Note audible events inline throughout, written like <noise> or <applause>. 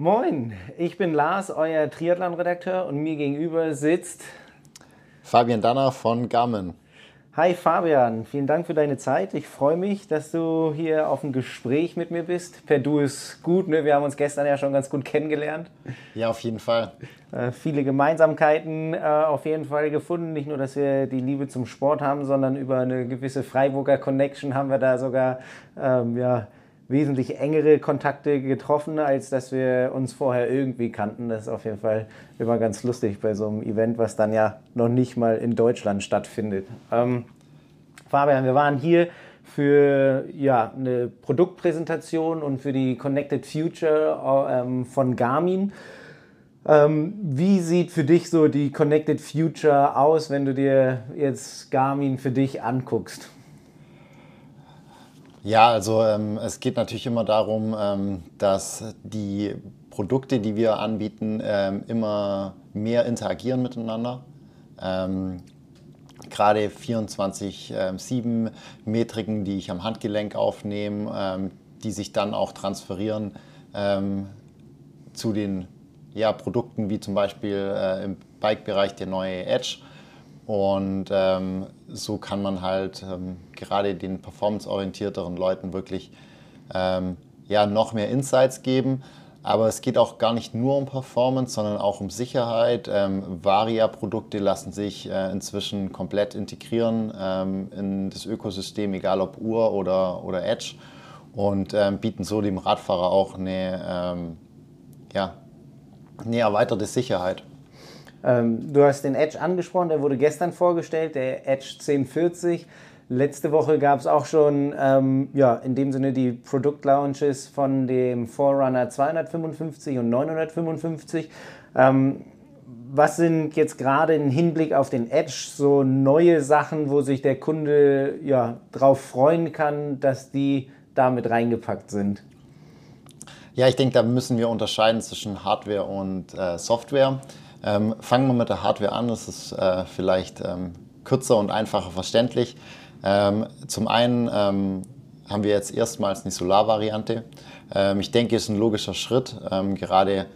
Moin, ich bin Lars, euer Triathlon-Redakteur und mir gegenüber sitzt Fabian Danner von Garmin. Hi Fabian, vielen Dank für deine Zeit. Ich freue mich, dass du hier auf ein Gespräch mit mir bist. Per Du ist gut, ne? wir haben uns gestern ja schon ganz gut kennengelernt. Ja, auf jeden Fall. Äh, viele Gemeinsamkeiten äh, auf jeden Fall gefunden. Nicht nur, dass wir die Liebe zum Sport haben, sondern über eine gewisse Freiburger Connection haben wir da sogar ähm, ja, wesentlich engere Kontakte getroffen, als dass wir uns vorher irgendwie kannten. Das ist auf jeden Fall immer ganz lustig bei so einem Event, was dann ja noch nicht mal in Deutschland stattfindet. Ähm, Fabian, wir waren hier für ja, eine Produktpräsentation und für die Connected Future ähm, von Garmin. Ähm, wie sieht für dich so die Connected Future aus, wenn du dir jetzt Garmin für dich anguckst? Ja, also ähm, es geht natürlich immer darum, ähm, dass die Produkte, die wir anbieten, ähm, immer mehr interagieren miteinander. Ähm, Gerade 24-7 Metriken, die ich am Handgelenk aufnehme, ähm, die sich dann auch transferieren ähm, zu den ja, Produkten wie zum Beispiel äh, im Bike-Bereich der neue Edge und ähm, so kann man halt ähm, gerade den performanceorientierteren Leuten wirklich ähm, ja, noch mehr Insights geben. Aber es geht auch gar nicht nur um Performance, sondern auch um Sicherheit. Ähm, Varia-Produkte lassen sich äh, inzwischen komplett integrieren ähm, in das Ökosystem, egal ob Uhr oder, oder Edge. Und ähm, bieten so dem Radfahrer auch eine, ja, eine erweiterte Sicherheit. Ähm, du hast den Edge angesprochen, der wurde gestern vorgestellt, der Edge 1040. Letzte Woche gab es auch schon ähm, ja, in dem Sinne die Produktlaunches von dem Forerunner 255 und 955. Ähm, was sind jetzt gerade im Hinblick auf den Edge so neue Sachen, wo sich der Kunde ja darauf freuen kann, dass die damit reingepackt sind? Ja, ich denke, da müssen wir unterscheiden zwischen Hardware und äh, Software. Ähm, fangen wir mit der Hardware an, das ist äh, vielleicht ähm, kürzer und einfacher verständlich. Ähm, zum einen ähm, haben wir jetzt erstmals eine Solar-Variante. Ähm, ich denke, es ist ein logischer Schritt, ähm, gerade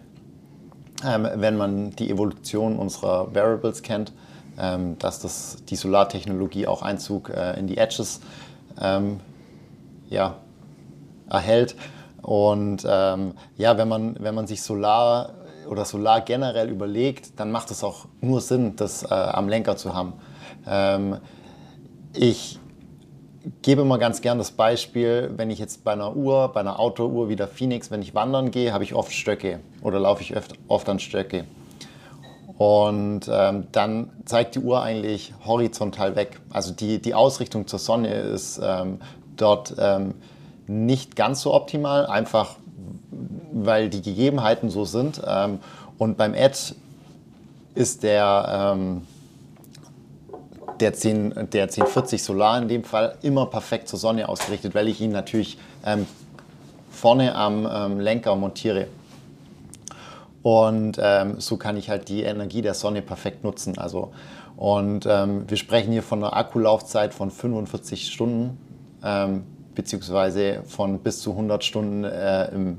wenn man die Evolution unserer Variables kennt, dass das, die Solartechnologie auch Einzug äh, in die Edges ja, erhält. Und ja, wenn man, wenn man sich Solar oder Solar generell überlegt, dann macht es auch nur Sinn, das äh, am Lenker zu haben. Ähm, ich gebe mal ganz gern das Beispiel, wenn ich jetzt bei einer Uhr, bei einer Autouhr wie der Phoenix, wenn ich wandern gehe, habe ich oft Stöcke oder laufe ich oft, oft an Stöcke. Und ähm, dann zeigt die Uhr eigentlich horizontal weg. Also die, die Ausrichtung zur Sonne ist ähm, dort ähm, nicht ganz so optimal, einfach weil die Gegebenheiten so sind. Ähm, und beim Ad ist der, ähm, der, 10, der 1040 Solar in dem Fall immer perfekt zur Sonne ausgerichtet, weil ich ihn natürlich ähm, vorne am ähm, Lenker montiere. Und ähm, so kann ich halt die Energie der Sonne perfekt nutzen. Also, und ähm, wir sprechen hier von einer Akkulaufzeit von 45 Stunden, beziehungsweise von bis zu 100 Stunden äh, im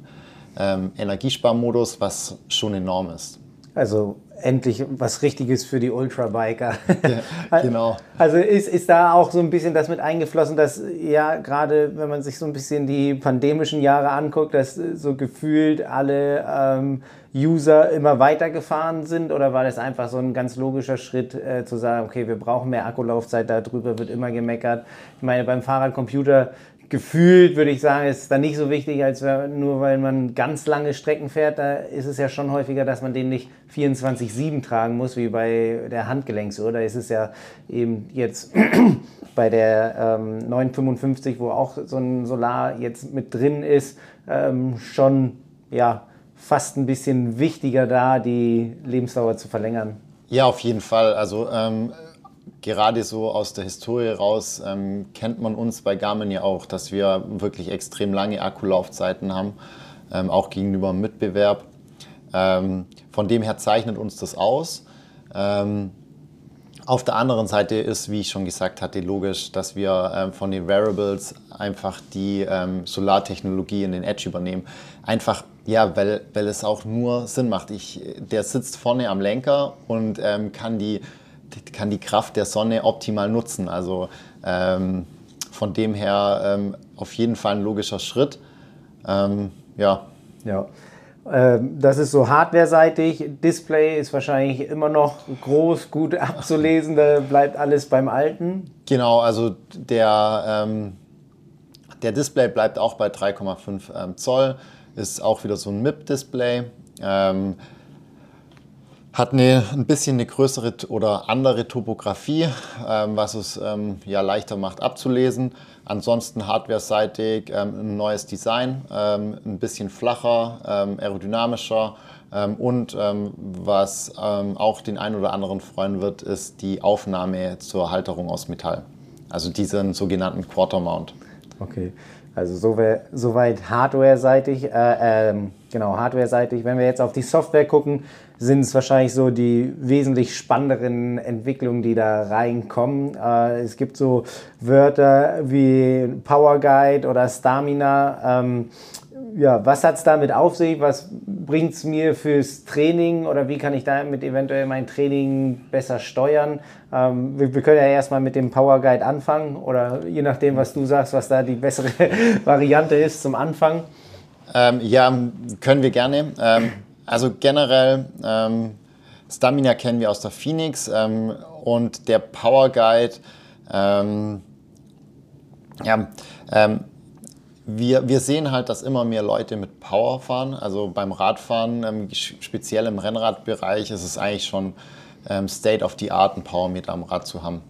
ähm, Energiesparmodus, was schon enorm ist. Also endlich was Richtiges für die Ultrabiker. <laughs> Ja, genau. Also ist, ist da auch so ein bisschen das mit eingeflossen, dass ja gerade wenn man sich so ein bisschen die pandemischen Jahre anguckt, dass so gefühlt alle ähm, User immer weitergefahren sind oder war das einfach so ein ganz logischer Schritt äh, zu sagen, okay, wir brauchen mehr Akkulaufzeit, darüber wird immer gemeckert. Ich meine, beim Fahrradcomputer gefühlt würde ich sagen, ist dann nicht so wichtig, als nur weil man ganz lange Strecken fährt. Da ist es ja schon häufiger, dass man den nicht 24-7 tragen muss, wie bei der Handgelenksuhr. Da ist es ja eben jetzt <clears throat> bei der ähm, 955, wo auch so ein Solar jetzt mit drin ist, ähm, schon ja, fast ein bisschen wichtiger da, die Lebensdauer zu verlängern. Ja, auf jeden Fall. Also ähm, gerade so aus der Historie raus ähm, kennt man uns bei Garmin ja auch, dass wir wirklich extrem lange Akkulaufzeiten haben, ähm, auch gegenüber dem Mitbewerb. Ähm, von dem her zeichnet uns das aus. Ähm, Auf der anderen Seite ist, wie ich schon gesagt hatte, logisch, dass wir ähm, von den Wearables einfach die ähm, Solartechnologie in den Edge übernehmen. Einfach, ja, weil, weil es auch nur Sinn macht. Ich, der sitzt vorne am Lenker und ähm, kann, die, kann die Kraft der Sonne optimal nutzen. Also ähm, von dem her ähm, auf jeden Fall ein logischer Schritt. Ähm, ja. Ja. Ähm, das ist so hardware-seitig. Display ist wahrscheinlich immer noch groß, gut abzulesen. Da bleibt alles beim Alten. Genau, also der, ähm, der Display bleibt auch bei 3,5 ähm, Zoll. Ist auch wieder so ein MIP-Display. Ähm, hat eine, ein bisschen eine größere oder andere Topografie, ähm, was es ähm, ja leichter macht abzulesen. Ansonsten hardware-seitig ähm, ein neues Design, ähm, ein bisschen flacher, ähm, aerodynamischer ähm, und was auch den einen oder anderen freuen wird, ist die Aufnahme zur Halterung aus Metall. Also diesen sogenannten Quarter Mount. Okay. Also soweit hardware-seitig, äh, ähm, genau, hardware-seitig. Wenn wir jetzt auf die Software gucken, sind es wahrscheinlich so die wesentlich spannenderen Entwicklungen, die da reinkommen. Äh, es gibt so Wörter wie Power Guide oder Stamina. Ähm, ja, was hat es damit auf sich? Was bringt es mir fürs Training oder wie kann ich damit eventuell mein Training besser steuern? Ähm, wir, wir, können ja erstmal mit dem Power Guide anfangen oder je nachdem, was du sagst, was da die bessere <laughs> Variante ist zum Anfang. Ähm, ja, können wir gerne. Ähm, also generell, ähm, Stamina kennen wir aus der Phoenix ähm, und der Power Guide, ähm, ja, wir, wir sehen halt, dass immer mehr Leute mit Power fahren. Also beim Radfahren, ähm, speziell im Rennradbereich, ist es eigentlich schon ähm, State of the Art, einen Powermeter am Rad zu haben.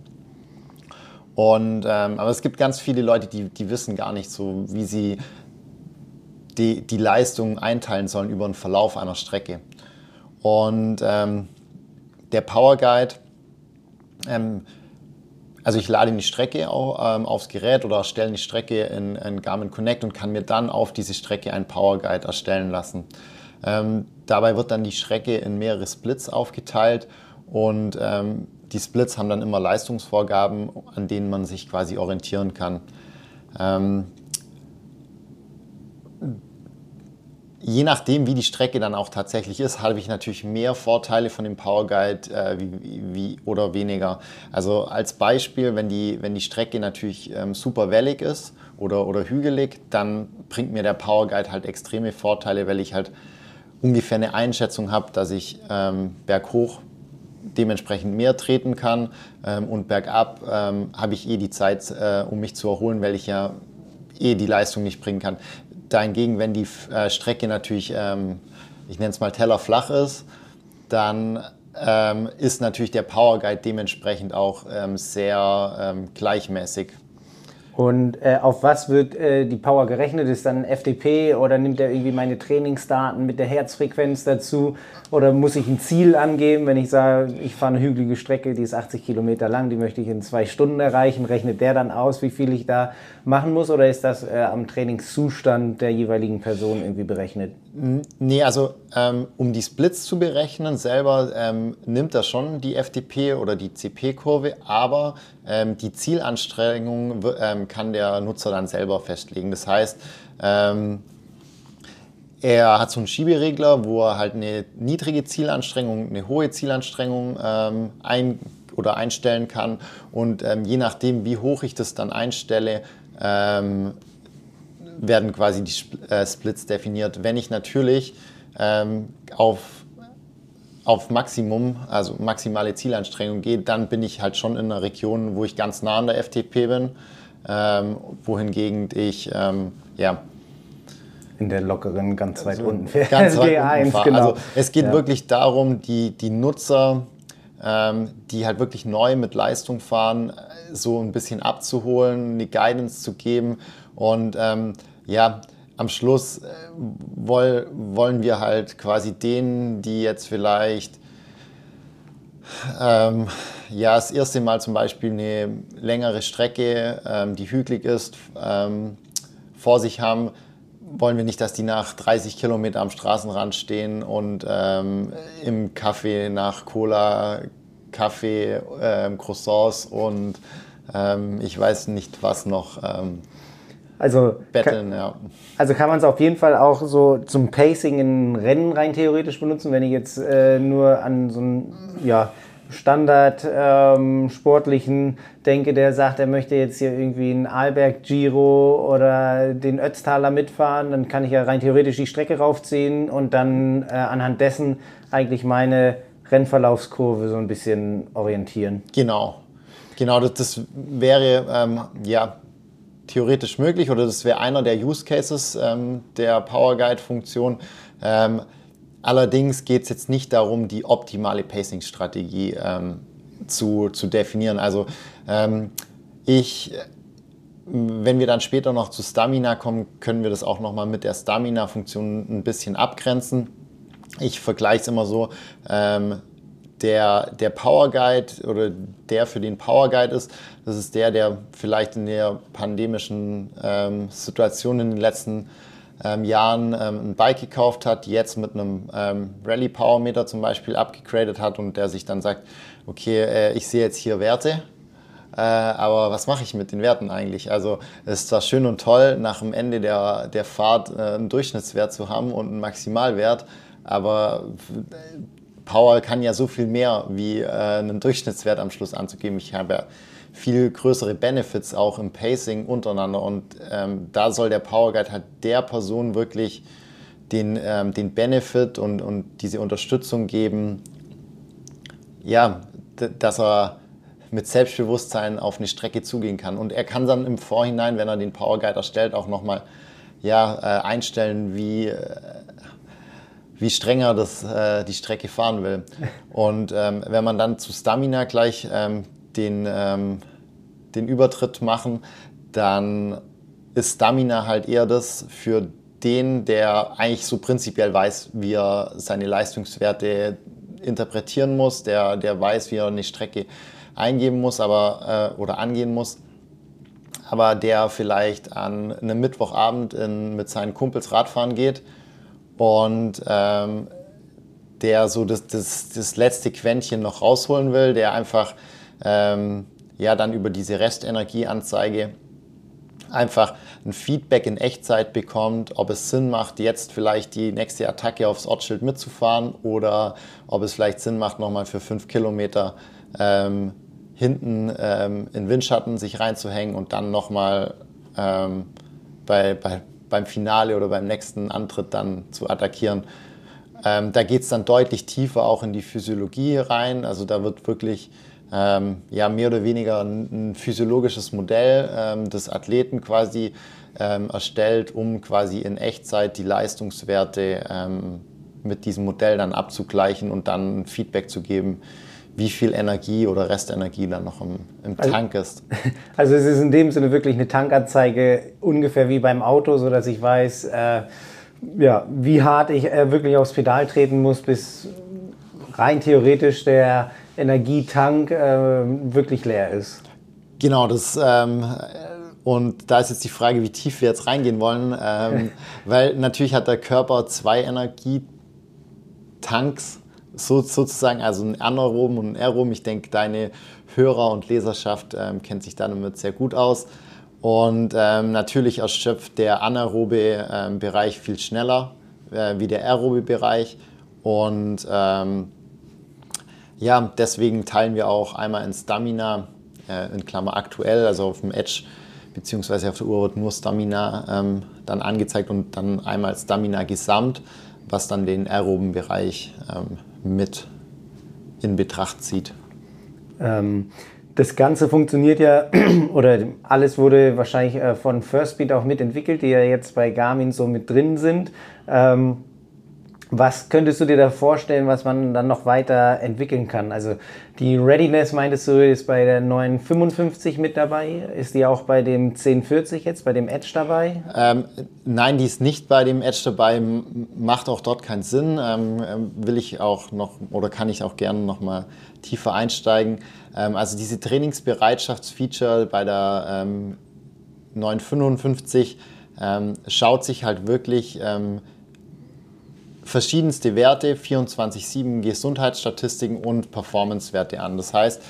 Und, ähm, aber es gibt ganz viele Leute, die, die wissen gar nicht so, wie sie die, die Leistung einteilen sollen über den Verlauf einer Strecke. Und ähm, der Power Guide ähm, also ich lade die Strecke auch, ähm, aufs Gerät oder erstelle die Strecke in, in, Garmin Connect und kann mir dann auf diese Strecke einen Power Guide erstellen lassen. Ähm, dabei wird dann die Strecke in mehrere Splits aufgeteilt und ähm, die Splits haben dann immer Leistungsvorgaben, an denen man sich quasi orientieren kann. Ähm, Je nachdem, wie die Strecke dann auch tatsächlich ist, habe ich natürlich mehr Vorteile von dem Power Guide äh, wie, wie, oder weniger. Also als Beispiel, wenn die, wenn die Strecke natürlich ähm, super wellig ist oder, oder hügelig, dann bringt mir der Power Guide halt extreme Vorteile, weil ich halt ungefähr eine Einschätzung habe, dass ich ähm, berghoch dementsprechend mehr treten kann ähm, und bergab ähm, habe ich eh die Zeit, äh, um mich zu erholen, weil ich ja eh die Leistung nicht bringen kann. Dahingegen, wenn die äh, Strecke natürlich, ähm, ich nenne es mal tellerflach ist, dann ähm, ist natürlich der Power Guide dementsprechend auch ähm, sehr ähm, gleichmäßig. Und äh, auf was wird äh, die Power gerechnet? Ist dann FDP oder nimmt er irgendwie meine Trainingsdaten mit der Herzfrequenz dazu? Oder muss ich ein Ziel angeben, wenn ich sage, ich fahre eine hügelige Strecke, die ist 80 Kilometer lang, die möchte ich in zwei Stunden erreichen? Rechnet der dann aus, wie viel ich da machen muss? Oder ist das äh, am Trainingszustand der jeweiligen Person irgendwie berechnet? Nee, also ähm, um die Splits zu berechnen, selber ähm, nimmt er schon die FDP oder die CP-Kurve, aber ähm, die Zielanstrengung ähm, kann der Nutzer dann selber festlegen. Das heißt, ähm, er hat so einen Schieberegler, wo er halt eine niedrige Zielanstrengung, eine hohe Zielanstrengung ähm, ein oder einstellen kann. Und je nachdem, wie hoch ich das dann einstelle, werden quasi die äh, Splits definiert. Wenn ich natürlich ähm, auf, auf Maximum, also maximale Zielanstrengung gehe, dann bin ich halt schon in einer Region, wo ich ganz nah an der FTP bin, ähm, wohingegen ich ähm, ja, in der lockeren ganz weit also unten fährt. Ganz weit <laughs> unten fahre. Genau. Also es geht ja. wirklich darum, die, die Nutzer, ähm, die halt wirklich neu mit Leistung fahren, so ein bisschen abzuholen, eine Guidance zu geben und ähm, ja, am Schluss äh, woll, wollen wir halt quasi denen, die jetzt vielleicht ähm, ja, das erste Mal zum Beispiel eine längere Strecke, ähm, die hügelig ist, ähm, vor sich haben, wollen wir nicht, dass die nach 30 Kilometern am Straßenrand stehen und ähm, im Kaffee nach Cola Kaffee, ähm, Croissants und ähm, ich weiß nicht was noch. Also betteln, kann, ja. Also kann man es auf jeden Fall auch so zum Pacing in Rennen rein theoretisch benutzen, wenn ich jetzt äh, nur an so einen ja, Standard ähm, sportlichen denke, der sagt, er möchte jetzt hier irgendwie einen Arlberg Giro oder den Ötztaler mitfahren, dann kann ich ja rein theoretisch die Strecke raufziehen und dann äh, anhand dessen eigentlich meine Rennverlaufskurve so ein bisschen orientieren. Genau. Genau, das, das wäre ähm, ja theoretisch möglich oder das wäre einer der Use Cases ähm, der Power Guide Funktion. Ähm, allerdings geht es jetzt nicht darum, die optimale Pacing-Strategie ähm, zu, zu definieren. Also ähm, ich, wenn wir dann später noch zu Stamina kommen, können wir das auch nochmal mit der Stamina-Funktion ein bisschen abgrenzen. Ich vergleiche es immer so, ähm, der, der Power Guide oder der für den Power Guide ist, das ist der, der vielleicht in der pandemischen ähm, Situation in den letzten ähm, Jahren ähm, ein Bike gekauft hat, jetzt mit einem ähm, Rally Power Meter zum Beispiel abgegradet hat und der sich dann sagt, okay, äh, ich sehe jetzt hier Werte, äh, aber was mache ich mit den Werten eigentlich? Also es ist zwar schön und toll, nach dem Ende der, der Fahrt äh, einen Durchschnittswert zu haben und einen Maximalwert, aber Power kann ja so viel mehr wie äh, einen Durchschnittswert am Schluss anzugeben. Ich habe ja viel größere Benefits auch im Pacing untereinander und ähm, da soll der Power Guide halt der Person wirklich den, ähm, den Benefit und, und diese Unterstützung geben, ja, dass er mit Selbstbewusstsein auf eine Strecke zugehen kann. Und er kann dann im Vorhinein, wenn er den Power Guide erstellt, auch nochmal ja, äh, einstellen, wie, äh, wie strenger das, äh, die Strecke fahren will. Und ähm, wenn man dann zu Stamina gleich ähm, den, ähm, den Übertritt machen, dann ist Stamina halt eher das für den, der eigentlich so prinzipiell weiß, wie er seine Leistungswerte interpretieren muss, der, der weiß, wie er eine Strecke eingeben muss aber, äh, oder angehen muss, aber der vielleicht an einem Mittwochabend in, mit seinen Kumpels Radfahren geht und ähm, der so das, das, das letzte Quäntchen noch rausholen will, der einfach ähm, ja dann über diese Restenergieanzeige einfach ein Feedback in Echtzeit bekommt, ob es Sinn macht, jetzt vielleicht die nächste Attacke aufs Ortsschild mitzufahren oder ob es vielleicht Sinn macht, nochmal für fünf Kilometer ähm, hinten ähm, in Windschatten sich reinzuhängen und dann nochmal ähm, bei, bei, beim Finale oder beim nächsten Antritt dann zu attackieren. Ähm, da geht es dann deutlich tiefer auch in die Physiologie rein. Also da wird wirklich ähm, ja, mehr oder weniger ein, ein physiologisches Modell ähm, des Athleten quasi ähm, erstellt, um quasi in Echtzeit die Leistungswerte ähm, mit diesem Modell dann abzugleichen und dann Feedback zu geben, wie viel Energie oder Restenergie dann noch im, im also, Tank ist. <laughs> Also es ist in dem Sinne wirklich eine Tankanzeige, ungefähr wie beim Auto, sodass ich weiß, äh, ja, wie hart ich äh, wirklich aufs Pedal treten muss, bis rein theoretisch der Energietank äh, wirklich leer ist. Genau, das ähm, und da ist jetzt die Frage, wie tief wir jetzt reingehen wollen, ähm, <laughs> weil natürlich hat der Körper zwei Energietanks so, sozusagen, also ein anaeroben und ein aeroben. Ich denke, deine Hörer und Leserschaft ähm, kennt sich damit sehr gut aus. Und ähm, natürlich erschöpft der anaerobe ähm, Bereich viel schneller äh, wie der aerobe Bereich. Und ähm, ja, deswegen teilen wir auch einmal in Stamina, äh, in Klammer aktuell, also auf dem Edge beziehungsweise auf der Uhr wird nur Stamina ähm, dann angezeigt und dann einmal Stamina gesamt, was dann den aeroben Bereich ähm, mit in Betracht zieht. Ähm, das Ganze funktioniert ja, <clears throat> oder alles wurde wahrscheinlich äh, von Firstbeat auch mitentwickelt, die ja jetzt bei Garmin so mit drin sind. Ähm, was könntest du dir da vorstellen, was man dann noch weiter entwickeln kann? Also die Readiness, meintest du, ist bei der 955 mit dabei? Ist die auch bei dem 1040 jetzt, bei dem Edge dabei? Ähm, nein, die ist nicht bei dem Edge dabei, macht auch dort keinen Sinn. Ähm, ähm will ich auch noch oder kann ich auch gerne noch mal tiefer einsteigen. Ähm, also diese Trainingsbereitschaftsfeature bei der ähm, 955 ähm, schaut sich halt wirklich verschiedenste Werte, 24-7 Gesundheitsstatistiken und Performance-Werte an. Das heißt,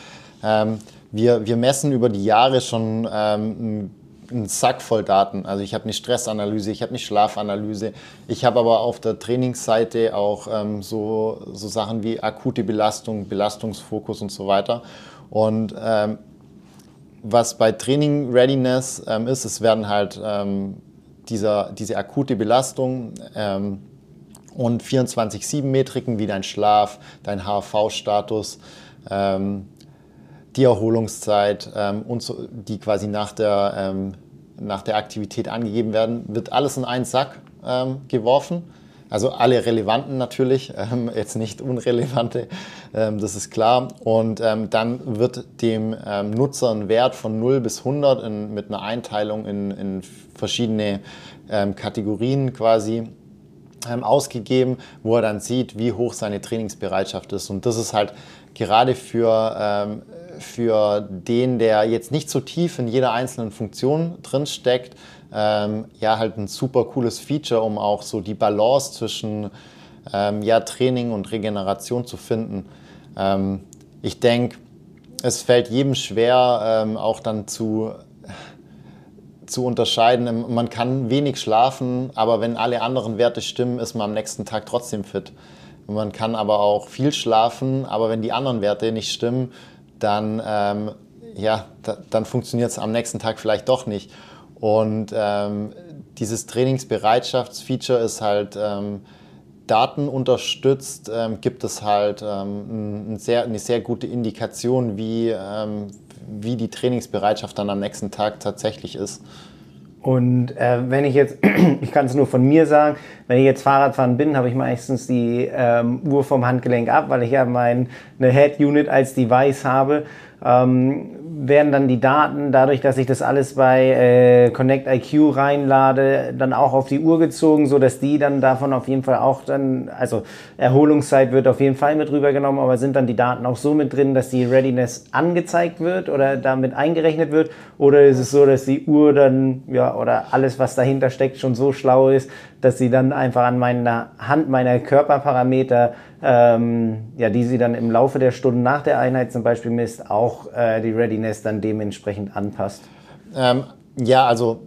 ähm, wir, wir messen über die Jahre schon ähm, einen Sack voll Daten. Also ich habe eine Stressanalyse, ich habe eine Schlafanalyse, ich habe aber auf der Trainingsseite auch ähm, so, so Sachen wie akute Belastung, Belastungsfokus und so weiter. Und ähm, was bei Training Readiness ähm, ist, es werden halt ähm, dieser, diese akute Belastung ähm, und 24-7-Metriken wie dein Schlaf, dein HV-Status, ähm, die Erholungszeit ähm, und so, die quasi nach der, ähm, nach der Aktivität angegeben werden, wird alles in einen Sack ähm, geworfen. Also alle relevanten natürlich, <laughs> ähm, jetzt nicht unrelevante, ähm, das ist klar. Und dann wird dem Nutzer ein Wert von 0 bis 100 in, mit einer Einteilung in, in verschiedene Kategorien quasi ausgegeben, wo er dann sieht, wie hoch seine Trainingsbereitschaft ist. Und das ist halt gerade für für den, der jetzt nicht so tief in jeder einzelnen Funktion drin steckt, ähm, ja, halt ein super cooles Feature, um auch so die Balance zwischen ähm, ja, Training und Regeneration zu finden. Ähm, ich denke, es fällt jedem schwer, ähm, auch dann zu, zu unterscheiden. Man kann wenig schlafen, aber wenn alle anderen Werte stimmen, ist man am nächsten Tag trotzdem fit. Man kann aber auch viel schlafen, aber wenn die anderen Werte nicht stimmen, dann, ähm, ja, da, dann funktioniert es am nächsten Tag vielleicht doch nicht. Und ähm, dieses Trainingsbereitschaftsfeature ist halt ähm, datenunterstützt, ähm, gibt es halt ähm, ein sehr, eine sehr gute Indikation, wie, ähm, wie die Trainingsbereitschaft dann am nächsten Tag tatsächlich ist. Und äh, wenn ich jetzt, <clears throat> ich kann es nur von mir sagen, wenn ich jetzt Fahrradfahren bin, habe ich meistens die ähm, Uhr vom Handgelenk ab, weil ich ja meine Head Unit als Device habe. Ähm, werden dann die Daten, dadurch, dass ich das alles bei äh, Connect IQ reinlade, dann auch auf die Uhr gezogen, so dass die dann davon auf jeden Fall auch dann, also Erholungszeit wird auf jeden Fall mit rübergenommen, aber sind dann die Daten auch so mit drin, dass die Readiness angezeigt wird oder damit eingerechnet wird? Oder ist es so, dass die Uhr dann, ja, oder alles, was dahinter steckt, schon so schlau ist, dass sie dann einfach an meiner Hand meiner Körperparameter ähm, ja, die sie dann im Laufe der Stunden nach der Einheit zum Beispiel misst, auch äh, die Readiness dann dementsprechend anpasst? Ähm, ja, also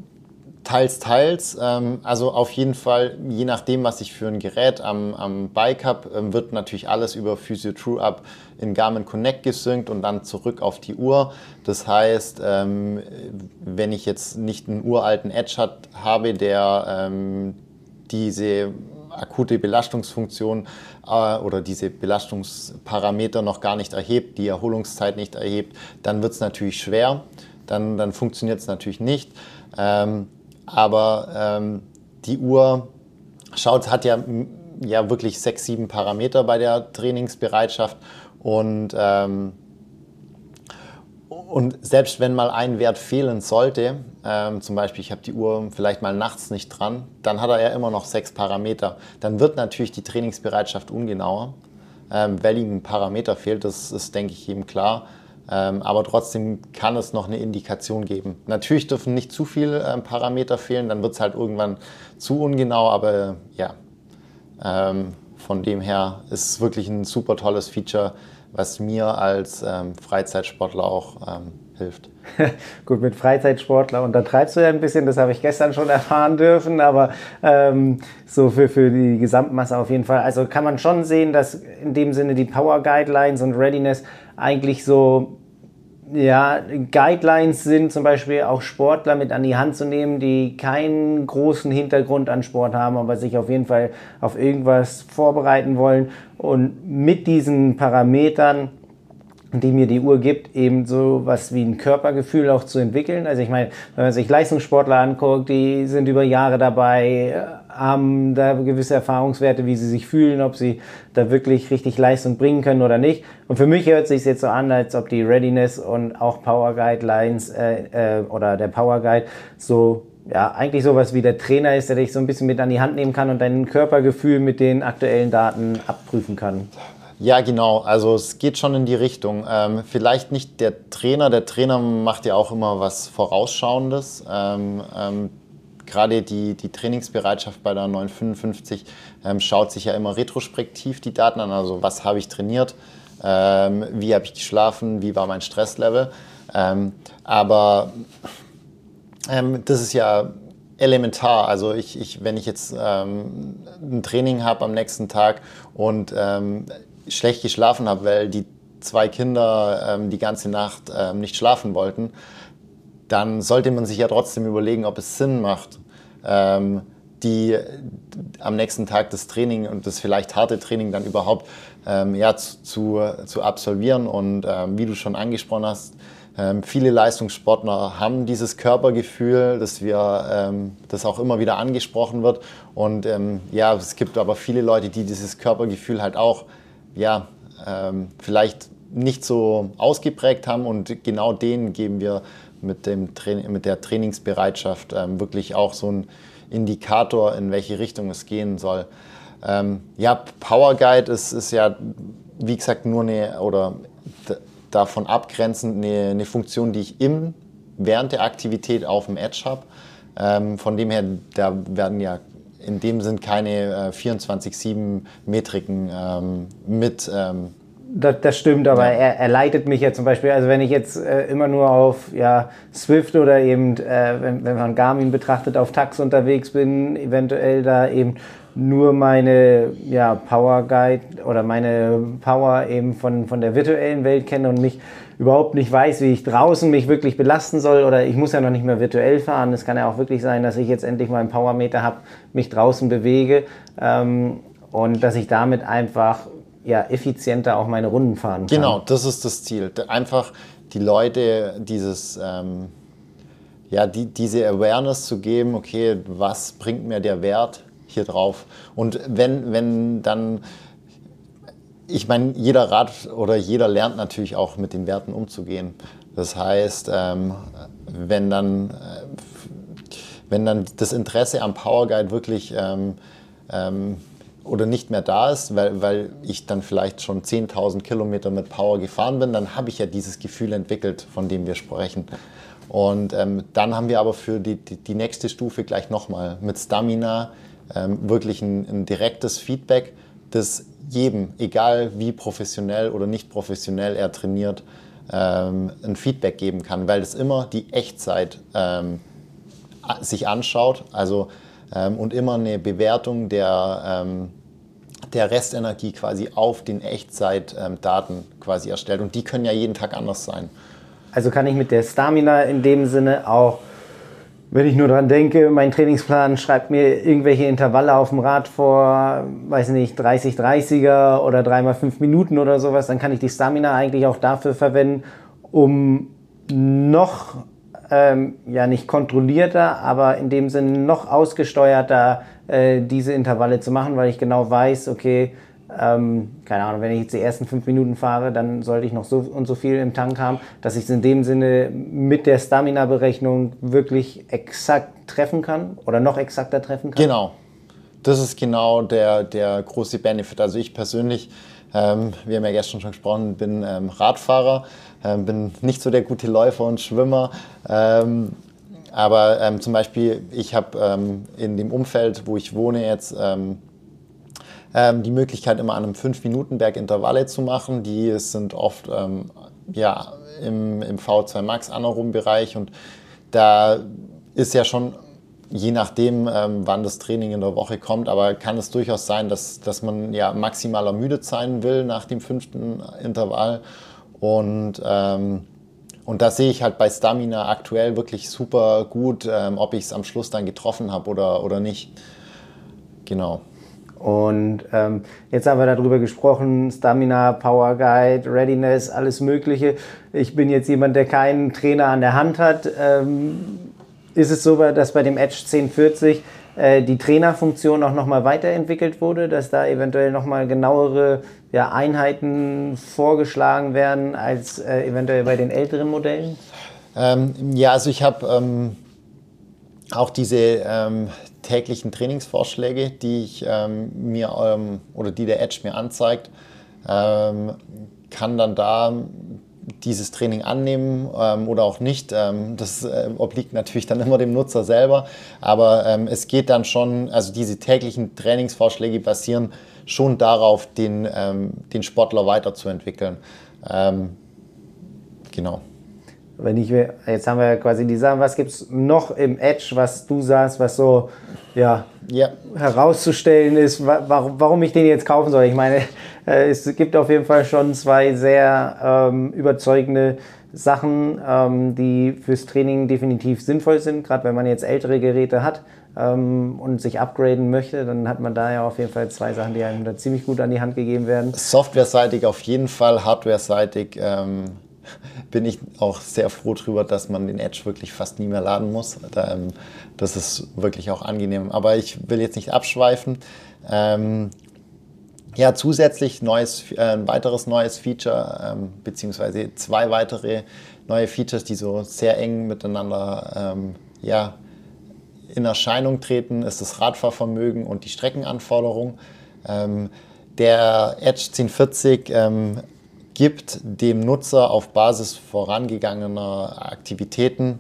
teils, teils. Ähm, also auf jeden Fall, je nachdem, was ich für ein Gerät am, am Bike habe, ähm, wird natürlich alles über Physio True Up in Garmin Connect gesynkt und dann zurück auf die Uhr. Das heißt, ähm, wenn ich jetzt nicht einen uralten Edge hat, habe, der ähm, diese akute Belastungsfunktion äh, oder diese Belastungsparameter noch gar nicht erhebt, die Erholungszeit nicht erhebt, dann wird es natürlich schwer, dann, dann funktioniert es natürlich nicht. Ähm, aber ähm, die Uhr schaut, hat ja, ja wirklich sechs, sieben Parameter bei der Trainingsbereitschaft und ähm, und selbst wenn mal ein Wert fehlen sollte, ähm, zum Beispiel ich habe die Uhr vielleicht mal nachts nicht dran, dann hat er ja immer noch sechs Parameter. Dann wird natürlich die Trainingsbereitschaft ungenauer, ähm, weil ihm ein Parameter fehlt, das ist, denke ich, jedem klar. Ähm, aber trotzdem kann es noch eine Indikation geben. Natürlich dürfen nicht zu viele ähm, Parameter fehlen, dann wird es halt irgendwann zu ungenau, aber ja, ähm, von dem her ist es wirklich ein super tolles Feature was mir als ähm, Freizeitsportler auch ähm, hilft. <laughs> Gut, mit Freizeitsportler untertreibst du ja ein bisschen, das habe ich gestern schon <laughs> erfahren dürfen, aber ähm, so für, für die Gesamtmasse auf jeden Fall. Also kann man schon sehen, dass in dem Sinne die Power Guidelines und Readiness eigentlich so ja, Guidelines sind zum Beispiel auch Sportler mit an die Hand zu nehmen, die keinen großen Hintergrund an Sport haben, aber sich auf jeden Fall auf irgendwas vorbereiten wollen und mit diesen Parametern, die mir die Uhr gibt, eben so was wie ein Körpergefühl auch zu entwickeln. Also ich meine, wenn man sich Leistungssportler anguckt, die sind über Jahre dabei, haben da gewisse Erfahrungswerte, wie sie sich fühlen, ob sie da wirklich richtig Leistung bringen können oder nicht. Und für mich hört sich jetzt so an, als ob die Readiness und auch Power Guidelines äh, äh, oder der Power Guide so ja, eigentlich sowas wie der Trainer ist, der dich so ein bisschen mit an die Hand nehmen kann und dein Körpergefühl mit den aktuellen Daten abprüfen kann. Ja, genau. Also es geht schon in die Richtung. Ähm, vielleicht nicht der Trainer. Der Trainer macht ja auch immer was Vorausschauendes. Ähm, ähm, gerade die, die Trainingsbereitschaft bei der 955 ähm, schaut sich ja immer retrospektiv die Daten an. Also was habe ich trainiert, ähm, wie habe ich geschlafen, wie war mein Stresslevel. Ähm, aber ähm, das ist ja elementar. Also ich, ich wenn ich jetzt ähm, ein Training habe am nächsten Tag und ähm, schlecht geschlafen habe, weil die zwei Kinder die ganze Nacht nicht schlafen wollten, dann sollte man sich ja trotzdem überlegen, ob es Sinn macht, ähm, die am nächsten Tag das Training und das vielleicht harte Training dann überhaupt ähm, ja, zu, zu absolvieren. Und ähm, wie du schon angesprochen hast, ähm, viele Leistungssportler haben dieses Körpergefühl, dass wir, ähm, das auch immer wieder angesprochen wird. Und ähm, ja, es gibt aber viele Leute, die dieses Körpergefühl halt auch, ja, vielleicht nicht so ausgeprägt haben und genau denen geben wir mit, dem mit der Trainingsbereitschaft ähm, wirklich auch so ein Indikator, in welche Richtung es gehen soll. Ähm, ja, Power Guide ist, ist ja, wie gesagt, nur eine oder davon abgrenzend eine, eine Funktion, die ich im, während der Aktivität auf dem Edge habe. Ähm, von dem her, da werden ja in dem Sinn keine äh, 24-7 Metriken ähm, mit ähm, das, das, stimmt, aber ja. er, er, leitet mich ja zum Beispiel, also wenn ich jetzt äh, immer nur auf ja, Swift oder eben, äh, wenn, wenn man Garmin betrachtet, auf Tax unterwegs bin, eventuell da eben nur meine ja, Power Guide oder meine Power eben von, von der virtuellen Welt kenne und mich überhaupt nicht weiß, wie ich draußen mich wirklich belasten soll oder ich muss ja noch nicht mehr virtuell fahren. Es kann ja auch wirklich sein, dass ich jetzt endlich mal einen Powermeter habe, mich draußen bewege ähm, und dass ich damit einfach ja, effizienter auch meine Runden fahren kann. Genau, das ist das Ziel. Einfach die Leute dieses, ähm, ja, die, diese Awareness zu geben, okay, was bringt mir der Wert hier drauf? Und wenn, wenn dann, ich meine, jeder Rad oder jeder lernt natürlich auch mit den Werten umzugehen. Das heißt, ähm, wenn dann, äh, wenn dann das Interesse am Power Guide wirklich ähm, ähm, oder nicht mehr da ist, weil, weil ich dann vielleicht schon 10.000 Kilometer mit Power gefahren bin, dann habe ich ja dieses Gefühl entwickelt, von dem wir sprechen. Und ähm, dann haben wir aber für die, die, die nächste Stufe gleich nochmal mit Stamina ähm, wirklich ein, ein, direktes Feedback, das jedem, egal wie professionell oder nicht professionell er trainiert, ähm, ein Feedback geben kann, weil es immer die Echtzeit ähm, sich anschaut also, ähm, und immer eine Bewertung der, ähm, der Restenergie quasi auf den Echtzeitdaten quasi erstellt. Und die können ja jeden Tag anders sein. Also kann ich mit der Stamina in dem Sinne auch, wenn ich nur daran denke, mein Trainingsplan schreibt mir irgendwelche Intervalle auf dem Rad vor, weiß nicht, 30, 30er oder 3x5 Minuten oder sowas, dann kann ich die Stamina eigentlich auch dafür verwenden, um noch ähm, ja nicht kontrollierter, aber in dem Sinne noch ausgesteuerter äh, diese Intervalle zu machen, weil ich genau weiß, okay, ähm, keine Ahnung, wenn ich jetzt die ersten fünf Minuten fahre, dann sollte ich noch so und so viel im Tank haben, dass ich es in dem Sinne mit der Stamina-Berechnung wirklich exakt treffen kann oder noch exakter treffen kann. Genau. Das ist genau der, der große Benefit. Also ich persönlich, ähm, wir haben ja gestern schon gesprochen, bin ähm, Radfahrer ähm, bin nicht so der gute Läufer und Schwimmer. Ähm, aber ähm, zum Beispiel, ich habe ähm, in dem Umfeld, wo ich wohne jetzt, ähm, ähm, die Möglichkeit, immer an einem 5-Minuten-Berg Intervalle zu machen. Die sind oft ja, im, im V2 Max Anaerom-Bereich und da ist ja schon je nachdem, ähm, wann das Training in der Woche kommt, aber kann es durchaus sein, dass, dass man ja maximal ermüdet sein will nach dem fünften Intervall und, ähm, und da sehe ich halt bei Stamina aktuell wirklich super gut, ähm, ob ich es am Schluss dann getroffen habe oder, oder nicht. Genau. Und ähm, jetzt haben wir darüber gesprochen, Stamina, Power Guide, Readiness, alles Mögliche. Ich bin jetzt jemand, der keinen Trainer an der Hand hat. Ähm, ist es so, dass bei dem Edge 1040 äh, die Trainerfunktion auch nochmal weiterentwickelt wurde, dass da eventuell nochmal genauere ja, Einheiten vorgeschlagen werden als äh, eventuell bei den älteren Modellen? Ähm, ja, also ich habe ähm, auch diese ähm, täglichen Trainingsvorschläge, die ich ähm, mir ähm, oder die der Edge mir anzeigt, ähm, kann dann da dieses Training annehmen ähm, oder auch nicht. Ähm, das äh, obliegt natürlich dann immer dem Nutzer selber. Aber ähm, es geht dann schon, also diese täglichen Trainingsvorschläge basieren schon darauf, den, ähm, den Sportler weiterzuentwickeln. Ähm, genau. Wenn ich jetzt haben wir quasi die Sachen, was gibt es noch im Edge, was du sagst, was so ja, ja. herauszustellen ist, warum, warum ich den jetzt kaufen soll. Ich meine, <laughs> äh, es gibt auf jeden Fall schon zwei sehr ähm, überzeugende Sachen, ähm, die fürs Training definitiv sinnvoll sind, gerade wenn man jetzt ältere Geräte hat ähm, und sich upgraden möchte, dann hat man da ja auf jeden Fall zwei Sachen, die einem da ziemlich gut an die Hand gegeben werden. Softwareseitig auf jeden Fall, hardwareseitig ähm, bin ich auch sehr froh darüber, dass man den Edge wirklich fast nie mehr laden muss. Ähm, das ist wirklich auch angenehm. Aber ich will jetzt nicht abschweifen. Ähm, ja, zusätzlich neues, äh, ein weiteres neues Feature, ähm, beziehungsweise zwei weitere neue Features, die so sehr eng miteinander ja, in Erscheinung treten, ist das Radfahrvermögen und die Streckenanforderung. Der Edge 1040 ähm, gibt dem Nutzer auf Basis vorangegangener Aktivitäten,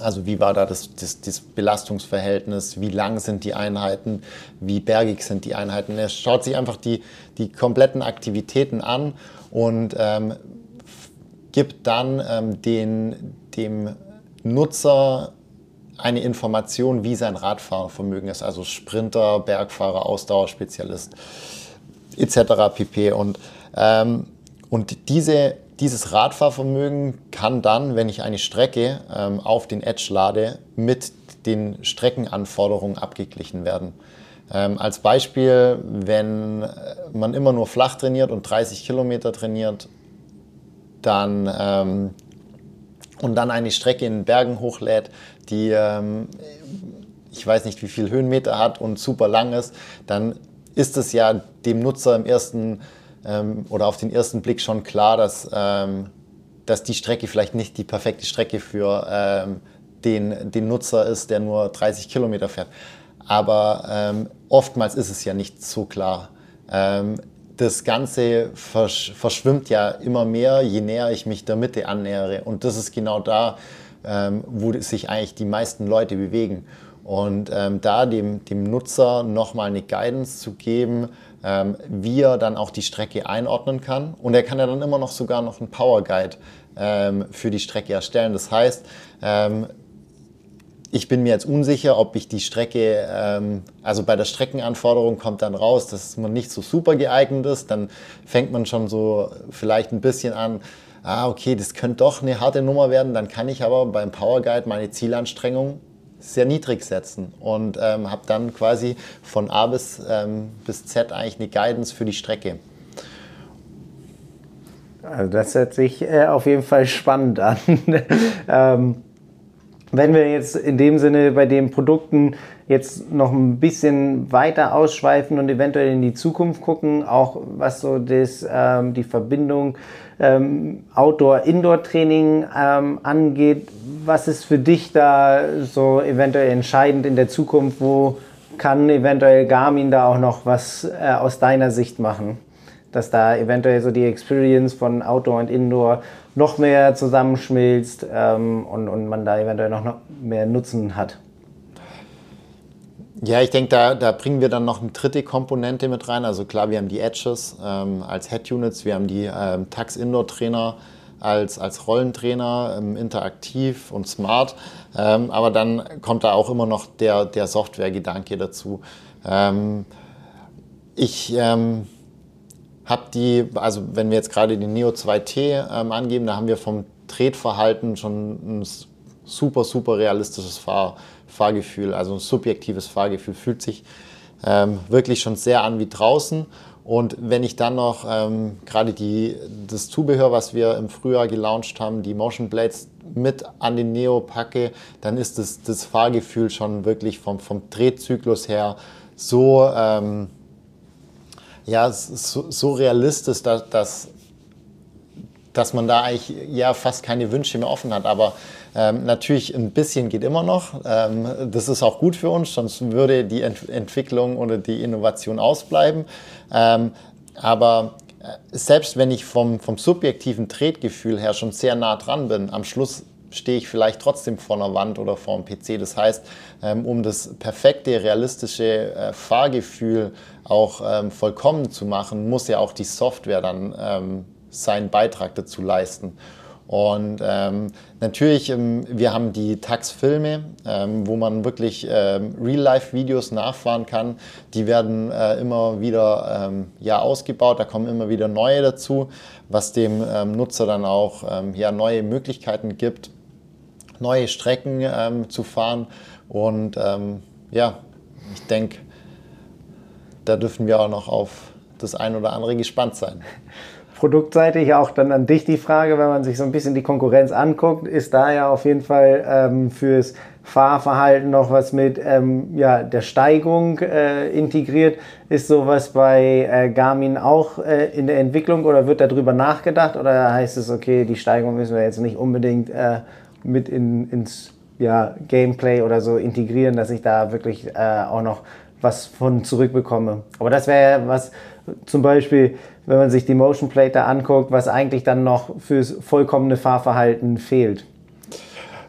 also wie war da das, das, das, Belastungsverhältnis, wie lang sind die Einheiten, wie bergig sind die Einheiten. Er schaut sich einfach die, die kompletten Aktivitäten an und ähm, gibt dann ähm, den, dem Nutzer eine Information, wie sein Radfahrvermögen ist, also Sprinter, Bergfahrer, Ausdauerspezialist etc. pp. Und ähm, und diese, dieses Radfahrvermögen kann dann, wenn ich eine Strecke ähm, auf den Edge lade, mit den Streckenanforderungen abgeglichen werden. Ähm, als Beispiel, wenn man immer nur flach trainiert und 30 Kilometer trainiert, dann ähm, und dann eine Strecke in Bergen hochlädt, die ähm, ich weiß nicht wie viel Höhenmeter hat und super lang ist, dann ist es ja dem Nutzer im ersten ähm, oder auf den ersten Blick schon klar, dass, ähm, dass die Strecke vielleicht nicht die perfekte Strecke für ähm, den, den Nutzer ist, der nur 30 Kilometer fährt. Aber ähm, oftmals ist es ja nicht so klar. Ähm, das Ganze versch verschwimmt ja immer mehr, je näher ich mich der Mitte annähere. Und das ist genau da, ähm, wo sich eigentlich die meisten Leute bewegen. Und da dem, dem Nutzer nochmal eine Guidance zu geben, ähm, wie er dann auch die Strecke einordnen kann. Und er kann ja dann immer noch sogar noch einen Power Guide ähm, für die Strecke erstellen. Das heißt, ähm, ich bin mir jetzt unsicher, ob ich die Strecke, ähm, also bei der Streckenanforderung kommt dann raus, dass man nicht so super geeignet ist. Dann fängt man schon so vielleicht ein bisschen an, ah, okay, das könnte doch eine harte Nummer werden. Dann kann ich aber beim Power Guide meine Zielanstrengung sehr niedrig setzen und ähm, habe dann quasi von A bis, ähm, bis Z eigentlich eine Guidance für die Strecke. Also das hört sich äh, auf jeden Fall spannend an. <laughs> ähm, wenn wir jetzt in dem Sinne bei den Produkten jetzt noch ein bisschen weiter ausschweifen und eventuell in die Zukunft gucken, auch was so das, ähm, die Verbindung ähm, Outdoor-Indoor-Training ähm, angeht, was ist für dich da so eventuell entscheidend in der Zukunft? Wo kann eventuell Garmin da auch noch was äh, aus deiner Sicht machen? Dass da eventuell so die Experience von Outdoor und Indoor noch mehr zusammenschmilzt ähm, und, und man da eventuell noch mehr Nutzen hat. Ja, ich denke, da, da bringen wir dann noch eine dritte Komponente mit rein. Also klar, wir haben die Edges ähm, als Head-Units, wir haben die ähm, Tax Indoor-Trainer als, als Rollentrainer, ähm, interaktiv und smart. Ähm, aber dann kommt da auch immer noch der, der Software-Gedanke dazu. Ähm, ich ähm, habe die, also wenn wir jetzt gerade die Neo 2T angeben, da haben wir vom Tretverhalten schon ein super, super realistisches Fahr Fahrgefühl, also ein subjektives Fahrgefühl, fühlt sich ähm, wirklich schon sehr an wie draußen. Und wenn ich dann noch ähm, gerade das Zubehör, was wir im Frühjahr gelauncht haben, die Motion Blades mit an den Neo packe, dann ist das, das Fahrgefühl schon wirklich vom, vom Drehzyklus her so, ähm, ja, so, so realistisch, dass, dass, dass man da eigentlich ja fast keine Wünsche mehr offen hat. Aber ähm, natürlich ein bisschen geht immer noch. Ähm, das ist auch gut für uns, sonst würde die Ent Entwicklung oder die Innovation ausbleiben. Ähm, aber selbst wenn ich vom, vom subjektiven Tretgefühl her schon sehr nah dran bin, am Schluss stehe ich vielleicht trotzdem vor einer Wand oder vor einem PC. Das heißt, ähm, um das perfekte, realistische äh, Fahrgefühl auch ähm, vollkommen zu machen, muss ja auch die Software dann ähm, seinen Beitrag dazu leisten. Und ähm, natürlich, ähm, wir haben die Tax-Filme, ähm, wo man wirklich ähm, Real-Life-Videos nachfahren kann. Die werden äh, immer wieder ähm, ja, ausgebaut, da kommen immer wieder neue dazu, was dem ähm, Nutzer dann auch ja, neue Möglichkeiten gibt, neue Strecken zu fahren. Und ja, ich denke, da dürfen wir auch noch auf das ein oder andere gespannt sein <laughs> produktseitig auch dann an dich die Frage, wenn man sich so ein bisschen die Konkurrenz anguckt, ist da ja auf jeden Fall ähm, fürs Fahrverhalten noch was mit ähm, ja, der Steigung äh, integriert. Ist sowas bei äh, Garmin auch äh, in der Entwicklung oder wird darüber nachgedacht oder heißt es, okay, die Steigung müssen wir jetzt nicht unbedingt äh, mit in, ins ja, Gameplay oder so integrieren, dass ich da wirklich äh, auch noch was von zurückbekomme. Aber das wäre ja was, zum Beispiel, wenn man sich die Motion Plate da anguckt, was eigentlich dann noch fürs vollkommene Fahrverhalten fehlt.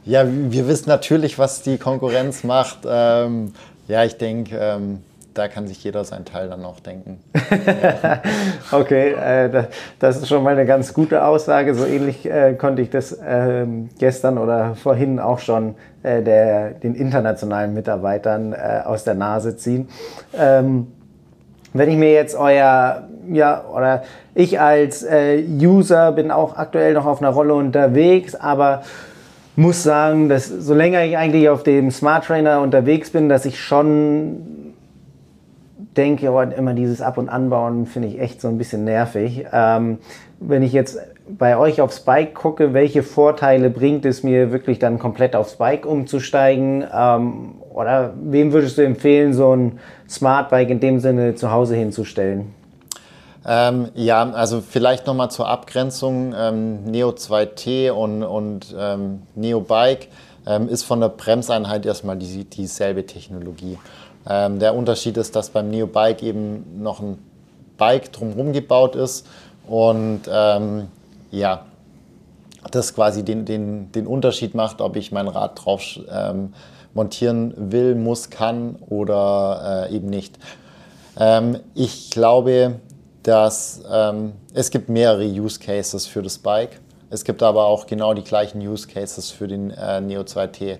Ja, wir wissen natürlich, was die Konkurrenz macht. Ähm, ja, ich denke, ähm, da kann sich jeder seinen Teil dann noch denken. <laughs> okay, äh, das ist schon mal eine ganz gute Aussage. So ähnlich äh, konnte ich das äh, gestern oder vorhin auch schon äh, der, den internationalen Mitarbeitern äh, aus der Nase ziehen. Ähm, wenn ich mir jetzt euer, ja, oder ich als äh, User bin auch aktuell noch auf einer Rolle unterwegs, aber muss sagen, dass so länger ich eigentlich auf dem Smart Trainer unterwegs bin, dass ich schon denke, oh, immer dieses Ab- und Anbauen finde ich echt so ein bisschen nervig. Ähm, wenn ich jetzt bei euch aufs Bike gucke, welche Vorteile bringt es mir wirklich dann komplett aufs Bike umzusteigen? Ähm, oder wem würdest du empfehlen, so ein Smart Bike in dem Sinne zu Hause hinzustellen? Ähm, ja, also vielleicht nochmal zur Abgrenzung. Ähm, Neo 2T und, und ähm, Neo Bike ähm, ist von der Bremseinheit erstmal die, dieselbe Technologie. Ähm, der Unterschied ist, dass beim Neo Bike eben noch ein Bike drumherum gebaut ist und ja, das quasi den, den, den Unterschied macht, ob ich mein Rad drauf ähm, montieren will, muss, kann oder äh, eben nicht. Ähm, ich glaube, dass ähm, es gibt mehrere Use Cases für das Bike. Es gibt aber auch genau die gleichen Use Cases für den äh, Neo 2T.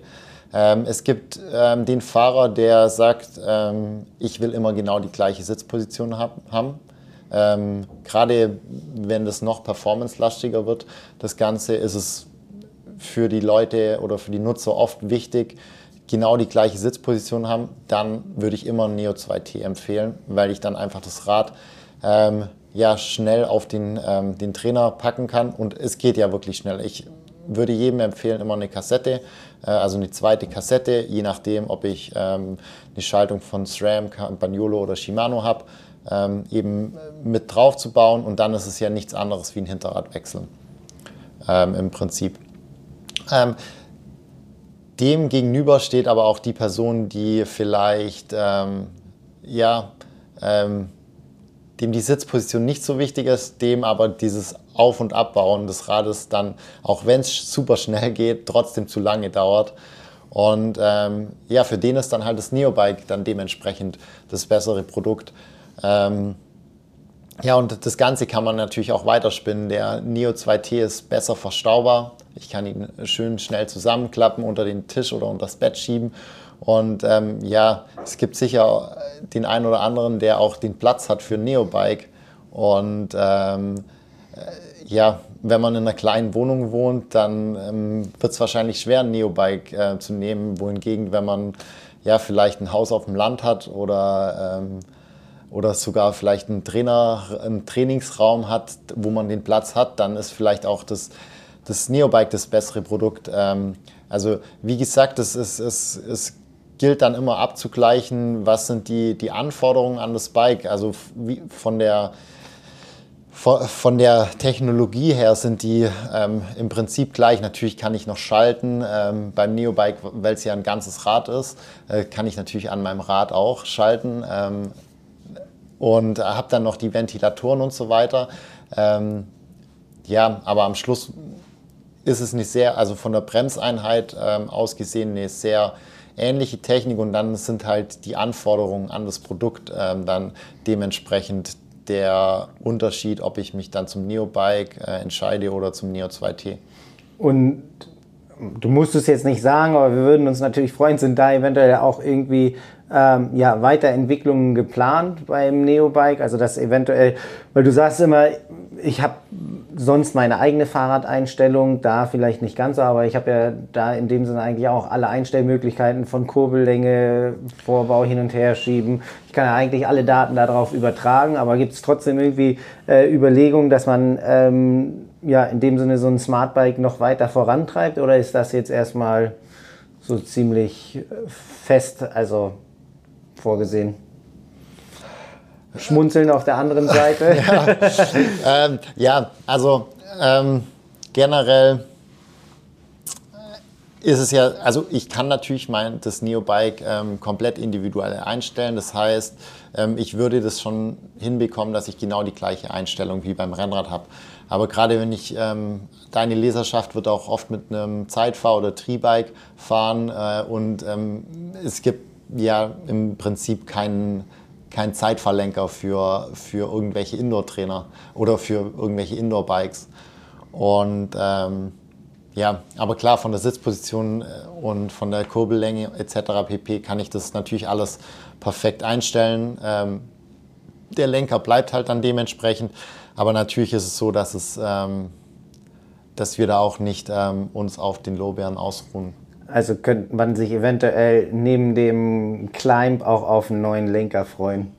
Ähm, es gibt ähm, den Fahrer, der sagt, ähm, ich will immer genau die gleiche Sitzposition hab, haben. Ähm, gerade wenn das noch performance-lastiger wird, das Ganze, ist es für die Leute oder für die Nutzer oft wichtig, genau die gleiche Sitzposition haben. Dann würde ich immer Neo 2T empfehlen, weil ich dann einfach das Rad ähm, ja, schnell auf den, ähm, den Trainer packen kann. Und es geht ja wirklich schnell. Ich würde jedem empfehlen, immer eine Kassette, äh, also eine zweite Kassette, je nachdem, ob ich ähm, eine Schaltung von SRAM, Campagnolo oder Shimano habe ähm, eben mit drauf zu bauen und dann ist es ja nichts anderes wie ein Hinterrad wechseln ähm, im Prinzip. Ähm, dem gegenüber steht aber auch die Person, die vielleicht ähm, ja ähm, dem die Sitzposition nicht so wichtig ist, dem aber dieses Auf- und Abbauen des Rades dann, auch wenn es super schnell geht, trotzdem zu lange dauert. Und ähm, ja, für den ist dann halt das Neobike dann dementsprechend das bessere Produkt. Ähm, ja, und das Ganze kann man natürlich auch weiterspinnen. Der Neo 2T ist besser verstaubar. Ich kann ihn schön schnell zusammenklappen, unter den Tisch oder unter das Bett schieben. Und ähm, ja, es gibt sicher den einen oder anderen, der auch den Platz hat für ein Neo-Bike. Und ähm, äh, ja, wenn man in einer kleinen Wohnung wohnt, dann ähm, wird es wahrscheinlich schwer, ein Neo-Bike äh, zu nehmen. Wohingegen, wenn man ja vielleicht ein Haus auf dem Land hat oder ähm, oder sogar vielleicht einen, Trainer, einen Trainingsraum hat, wo man den Platz hat, dann ist vielleicht auch das, das Neobike das bessere Produkt. Ähm, also wie gesagt, es, es, es, es gilt dann immer abzugleichen, was sind die, die Anforderungen an das Bike. Also wie, von der von der Technologie her sind die ähm, im Prinzip gleich. Natürlich kann ich noch schalten. Ähm, beim Neobike, weil es ja ein ganzes Rad ist, äh, kann ich natürlich an meinem Rad auch schalten. Ähm, und habe dann noch die Ventilatoren und so weiter. Ähm, ja, aber am Schluss ist es nicht sehr, also von der Bremseinheit ähm, aus gesehen, eine sehr ähnliche Technik und dann sind halt die Anforderungen an das Produkt ähm, dann dementsprechend der Unterschied, ob ich mich dann zum Neobike äh, entscheide oder zum Neo 2T. Und du musst es jetzt nicht sagen, aber wir würden uns natürlich freuen, sind da eventuell auch irgendwie ähm, ja, Weiterentwicklungen geplant beim Neobike? Also das eventuell, weil du sagst immer, ich habe sonst meine eigene Fahrradeinstellung, da vielleicht nicht ganz, aber ich habe ja da in dem Sinne eigentlich auch alle Einstellmöglichkeiten von Kurbellänge, Vorbau hin und her schieben. Ich kann ja eigentlich alle Daten darauf übertragen, aber gibt es trotzdem irgendwie äh, Überlegungen, dass man ähm, ja in dem Sinne so ein Smartbike noch weiter vorantreibt oder ist das jetzt erstmal so ziemlich fest, also vorgesehen? Schmunzeln auf der anderen Seite. <laughs> ja, ähm, ja also ähm, generell ist es ja, also ich kann natürlich mein, das Neobike ähm, komplett individuell einstellen. Das heißt, ähm, ich würde das schon hinbekommen, dass ich genau die gleiche Einstellung wie beim Rennrad habe. Aber gerade wenn ich, ähm, deine Leserschaft wird auch oft mit einem Zeitfahr- oder Tri-Bike fahren äh, und ähm, es gibt ja im Prinzip keinen kein Zeitverlenker für, für irgendwelche Indoor-Trainer oder für irgendwelche Indoor-Bikes. Und ähm, ja, aber klar, von der Sitzposition äh, und von der Kurbellänge etc. pp. kann ich das natürlich alles perfekt einstellen. Ähm, der Lenker bleibt halt dann dementsprechend. Aber natürlich ist es so, dass, es, ähm, dass wir da auch nicht ähm, uns auf den Lorbeeren ausruhen. Also könnte man sich eventuell neben dem Climb auch auf einen neuen Lenker freuen.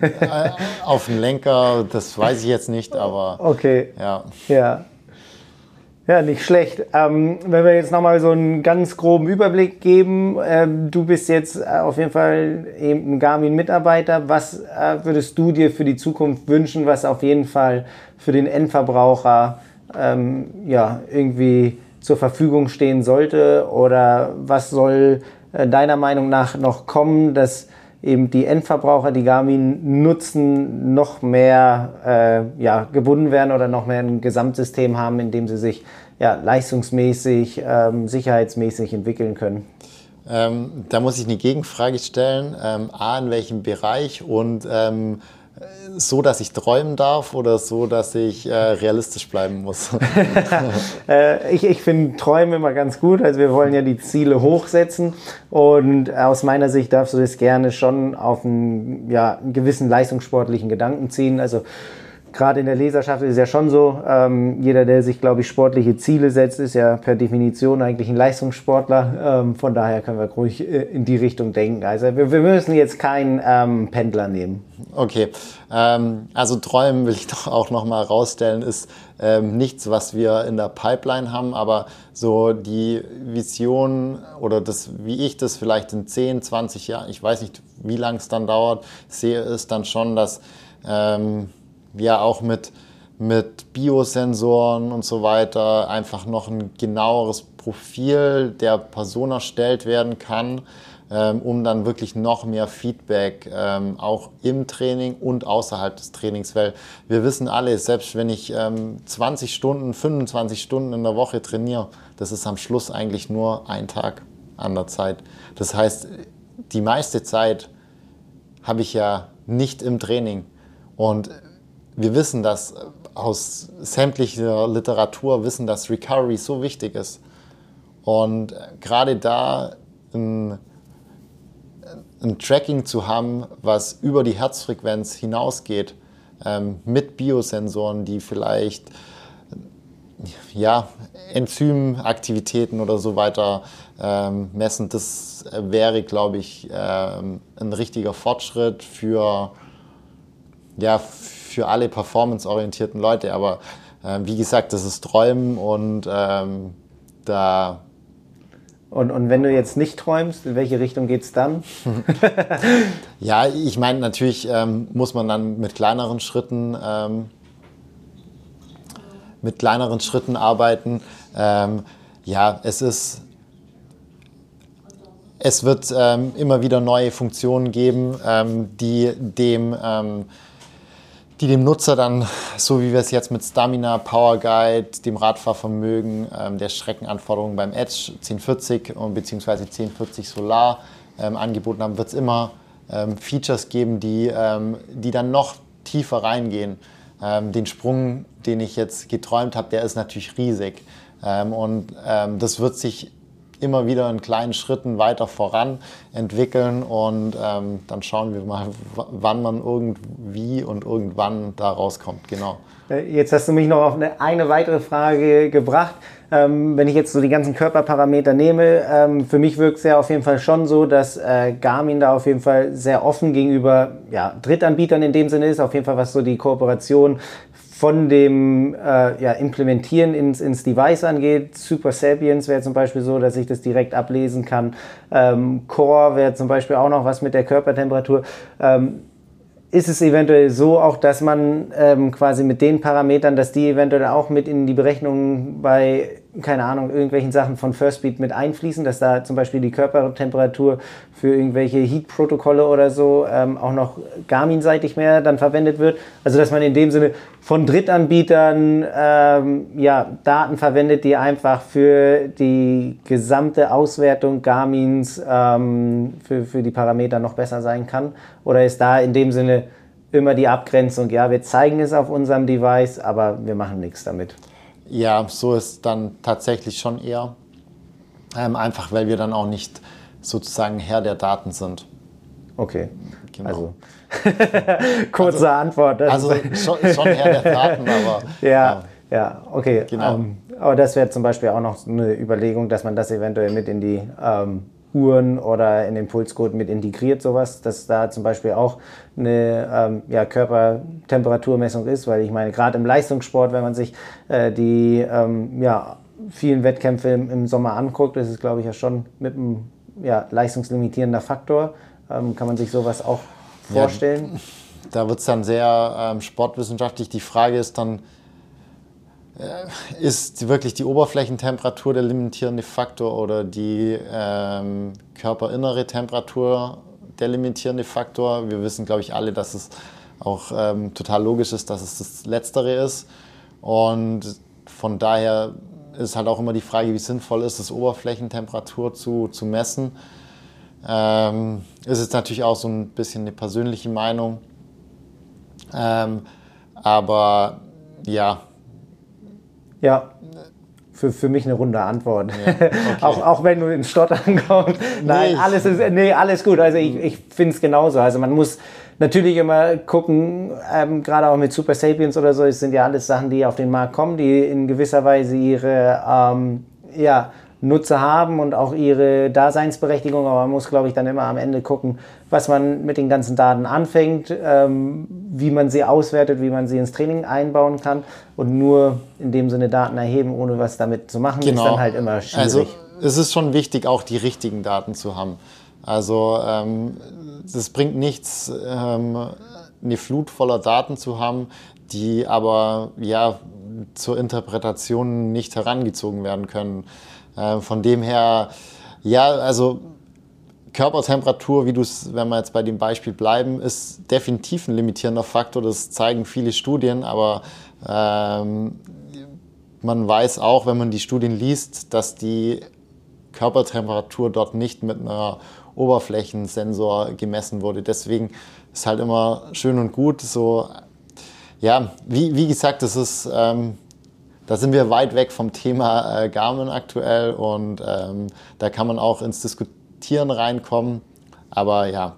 Äh, auf den Lenker, das weiß ich jetzt nicht, aber. Okay. Ja. Ja, ja nicht schlecht. Ähm, wenn wir jetzt nochmal so einen ganz groben Überblick geben, ähm, du bist jetzt äh, auf jeden Fall eben ein Garmin-Mitarbeiter. Was äh, würdest du dir für die Zukunft wünschen, was auf jeden Fall für den Endverbraucher ähm, ja, irgendwie zur Verfügung stehen sollte? Oder was soll äh, deiner Meinung nach noch kommen, dass eben die Endverbraucher, die Garmin nutzen, noch mehr äh, ja, gebunden werden oder noch mehr ein Gesamtsystem haben, in dem sie sich ja, leistungsmäßig, ähm, sicherheitsmäßig entwickeln können? Ähm, da muss ich eine Gegenfrage stellen. Ähm, A, in welchem Bereich und ähm, so, dass ich träumen darf oder so, dass ich äh, realistisch bleiben muss? <laughs> <laughs> äh, ich ich finde Träume immer ganz gut. Also wir wollen ja die Ziele hochsetzen und aus meiner Sicht darfst du das gerne schon auf einen, ja, einen gewissen leistungssportlichen Gedanken ziehen. Also gerade in der Leserschaft ist es ja schon so, ähm, jeder, der sich, glaube ich, sportliche Ziele setzt, ist ja per Definition eigentlich ein Leistungssportler. Ähm, von daher können wir ruhig äh, in die Richtung denken. Also wir, wir müssen jetzt keinen ähm, Pendler nehmen. Okay, ähm, also träumen will ich <laughs> doch auch nochmal rausstellen, ist ähm, nichts, was wir in der Pipeline haben, aber so die Vision oder das, wie ich das vielleicht in 10, 20 Jahren, ich weiß nicht, wie lange es dann dauert, sehe, ist dann schon, dass wir auch mit, mit Biosensoren und so weiter einfach noch ein genaueres Profil der Person erstellt werden kann, ähm, um dann wirklich noch mehr Feedback ähm, auch im Training und außerhalb des Trainings, weil wir wissen alle, selbst wenn ich ähm, 20 Stunden, 25 Stunden in der Woche trainiere, das ist am Schluss eigentlich nur ein Tag an der Zeit. Das heißt, die meiste Zeit habe ich ja nicht im Training. Und wir wissen, dass äh, aus sämtlicher Literatur wissen, dass Recovery so wichtig ist. Und äh, gerade da ein, ein, Tracking zu haben, was über die Herzfrequenz hinausgeht, ähm, mit Biosensoren, die vielleicht ja, Enzymaktivitäten oder so weiter ähm, messen, das wäre, glaube ich, ähm, ein richtiger Fortschritt für, ja, für alle performanceorientierten Leute. Aber äh, wie gesagt, das ist Träumen und ähm, da. Und, und wenn du jetzt nicht träumst, in welche Richtung geht es dann? <laughs> ja, ich meine, natürlich ähm, muss man dann mit kleineren Schritten, ähm, mit kleineren Schritten arbeiten. Ähm, ja, es ist es wird ähm, immer wieder neue Funktionen geben, ähm, die dem ähm, die dem Nutzer dann, so wie wir es jetzt mit Stamina, Power Guide, dem Radfahrvermögen, ähm, der Streckenanforderungen beim Edge 1040 und beziehungsweise 1040 Solar ähm, angeboten haben, wird es immer ähm, Features geben, die, ähm, die dann noch tiefer reingehen. Ähm, den Sprung, den ich jetzt geträumt habe, der ist natürlich riesig. Ähm, und das wird sich immer wieder in kleinen Schritten weiter voran entwickeln und ähm, dann schauen wir mal, wann man irgendwie und irgendwann da rauskommt. Genau. Äh, jetzt hast du mich noch auf eine, eine weitere Frage gebracht. Ähm, wenn ich jetzt so die ganzen Körperparameter nehme, ähm, für mich wirkt es ja auf jeden Fall schon so, dass äh, Garmin da auf jeden Fall sehr offen gegenüber ja, Drittanbietern in dem Sinne ist, auf jeden Fall was so die Kooperation von dem äh, ja, Implementieren ins, ins Device angeht. Super Sapiens wäre zum Beispiel so, dass ich das direkt ablesen kann. Ähm, Core wäre zum Beispiel auch noch was mit der Körpertemperatur. Ähm, ist es eventuell so auch, dass man ähm, quasi mit den Parametern, dass die eventuell auch mit in die Berechnung bei keine Ahnung, irgendwelchen Sachen von Firstbeat mit einfließen, dass da zum Beispiel die Körpertemperatur für irgendwelche Heat-Protokolle oder so ähm, auch noch Garmin-seitig mehr dann verwendet wird. Also dass man in dem Sinne von Drittanbietern ähm, ja, Daten verwendet, die einfach für die gesamte Auswertung Garmins ähm, für, für die Parameter noch besser sein kann. Oder ist da in dem Sinne immer die Abgrenzung, ja, wir zeigen es auf unserem Device, aber wir machen nichts damit? Ja, so ist dann tatsächlich schon eher. Ähm, einfach weil wir dann auch nicht sozusagen Herr der Daten sind. Okay. Genau. Also <laughs> <laughs> kurze also, Antwort. also schon, schon, Herr der Daten, aber. <laughs> ja, ja, ja, okay. Genau. Ähm, aber das wäre zum Beispiel auch noch eine Überlegung, dass man das eventuell mit in die ähm, Uhren oder in den Pulscode mit integriert, sowas, dass da zum Beispiel auch eine ähm, ja, Körpertemperaturmessung ist, weil ich meine, gerade im Leistungssport, wenn man sich äh, die ähm, ja, vielen Wettkämpfe im, im, Sommer anguckt, ist es, glaube ich, ja schon mit einem ja, leistungslimitierender Faktor. Ähm, kann man sich sowas auch vorstellen? Ja, da wird es dann sehr ähm, sportwissenschaftlich. Die Frage ist dann, ist wirklich die Oberflächentemperatur der limitierende Faktor oder die ähm, körperinnere Temperatur der limitierende Faktor? Wir wissen, glaube ich, alle, dass es auch ähm, total logisch ist, dass es das Letztere ist. Und von daher ist halt auch immer die Frage, wie sinnvoll ist es, Oberflächentemperatur zu, zu messen. Ähm, ist es natürlich auch so ein bisschen eine persönliche Meinung. Ähm, aber ja, ja. Für, für mich eine runde Antwort. Ja, <laughs> okay. auch, auch wenn du ins Stottern kommst. Nein, nee. alles ist, nee, alles gut. Also ich, ich finde es genauso. Also man muss natürlich immer gucken, ähm, gerade auch mit Super Sapiens oder so, es sind ja alles Sachen, die auf den Markt kommen, die in gewisser Weise ihre, ähm, ja, Nutzer haben und auch ihre Daseinsberechtigung, aber man muss, glaube ich, dann immer am Ende gucken, was man mit den ganzen Daten anfängt, ähm, wie man sie auswertet, wie man sie ins Training einbauen kann und nur in dem Sinne Daten erheben, ohne was damit zu machen, genau. ist dann halt immer schwierig. Also es ist schon wichtig, auch die richtigen Daten zu haben. Also ähm, es bringt nichts, ähm, eine Flut voller Daten zu haben, die aber ja zur Interpretation nicht herangezogen werden können. Äh, von dem her, ja, also Körpertemperatur, wie du es, wenn wir jetzt bei dem Beispiel bleiben, ist definitiv ein limitierender Faktor. Das zeigen viele Studien, aber ähm, man weiß auch, wenn man die Studien liest, dass die Körpertemperatur dort nicht mit einer Oberflächensensor gemessen wurde. Deswegen ist halt immer schön und gut so. Ja, wie, wie gesagt, das ist ähm, da sind wir weit weg vom Thema äh, Garmin aktuell und ähm, da kann man auch ins Diskutieren reinkommen. Aber ja.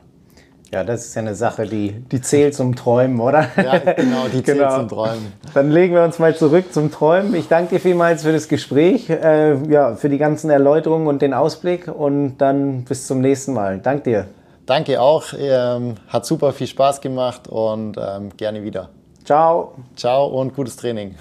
Ja, das ist ja eine Sache, die, die zählt zum Träumen, oder? Ja, genau, die <laughs> zählt genau. zum Träumen. Dann legen wir uns mal zurück zum Träumen. Ich danke dir vielmals für das Gespräch, äh, ja, für die ganzen Erläuterungen und den Ausblick und dann bis zum nächsten Mal. Danke dir. Danke auch. Ähm, hat super viel Spaß gemacht und ähm, gerne wieder. Ciao. Ciao und gutes Training.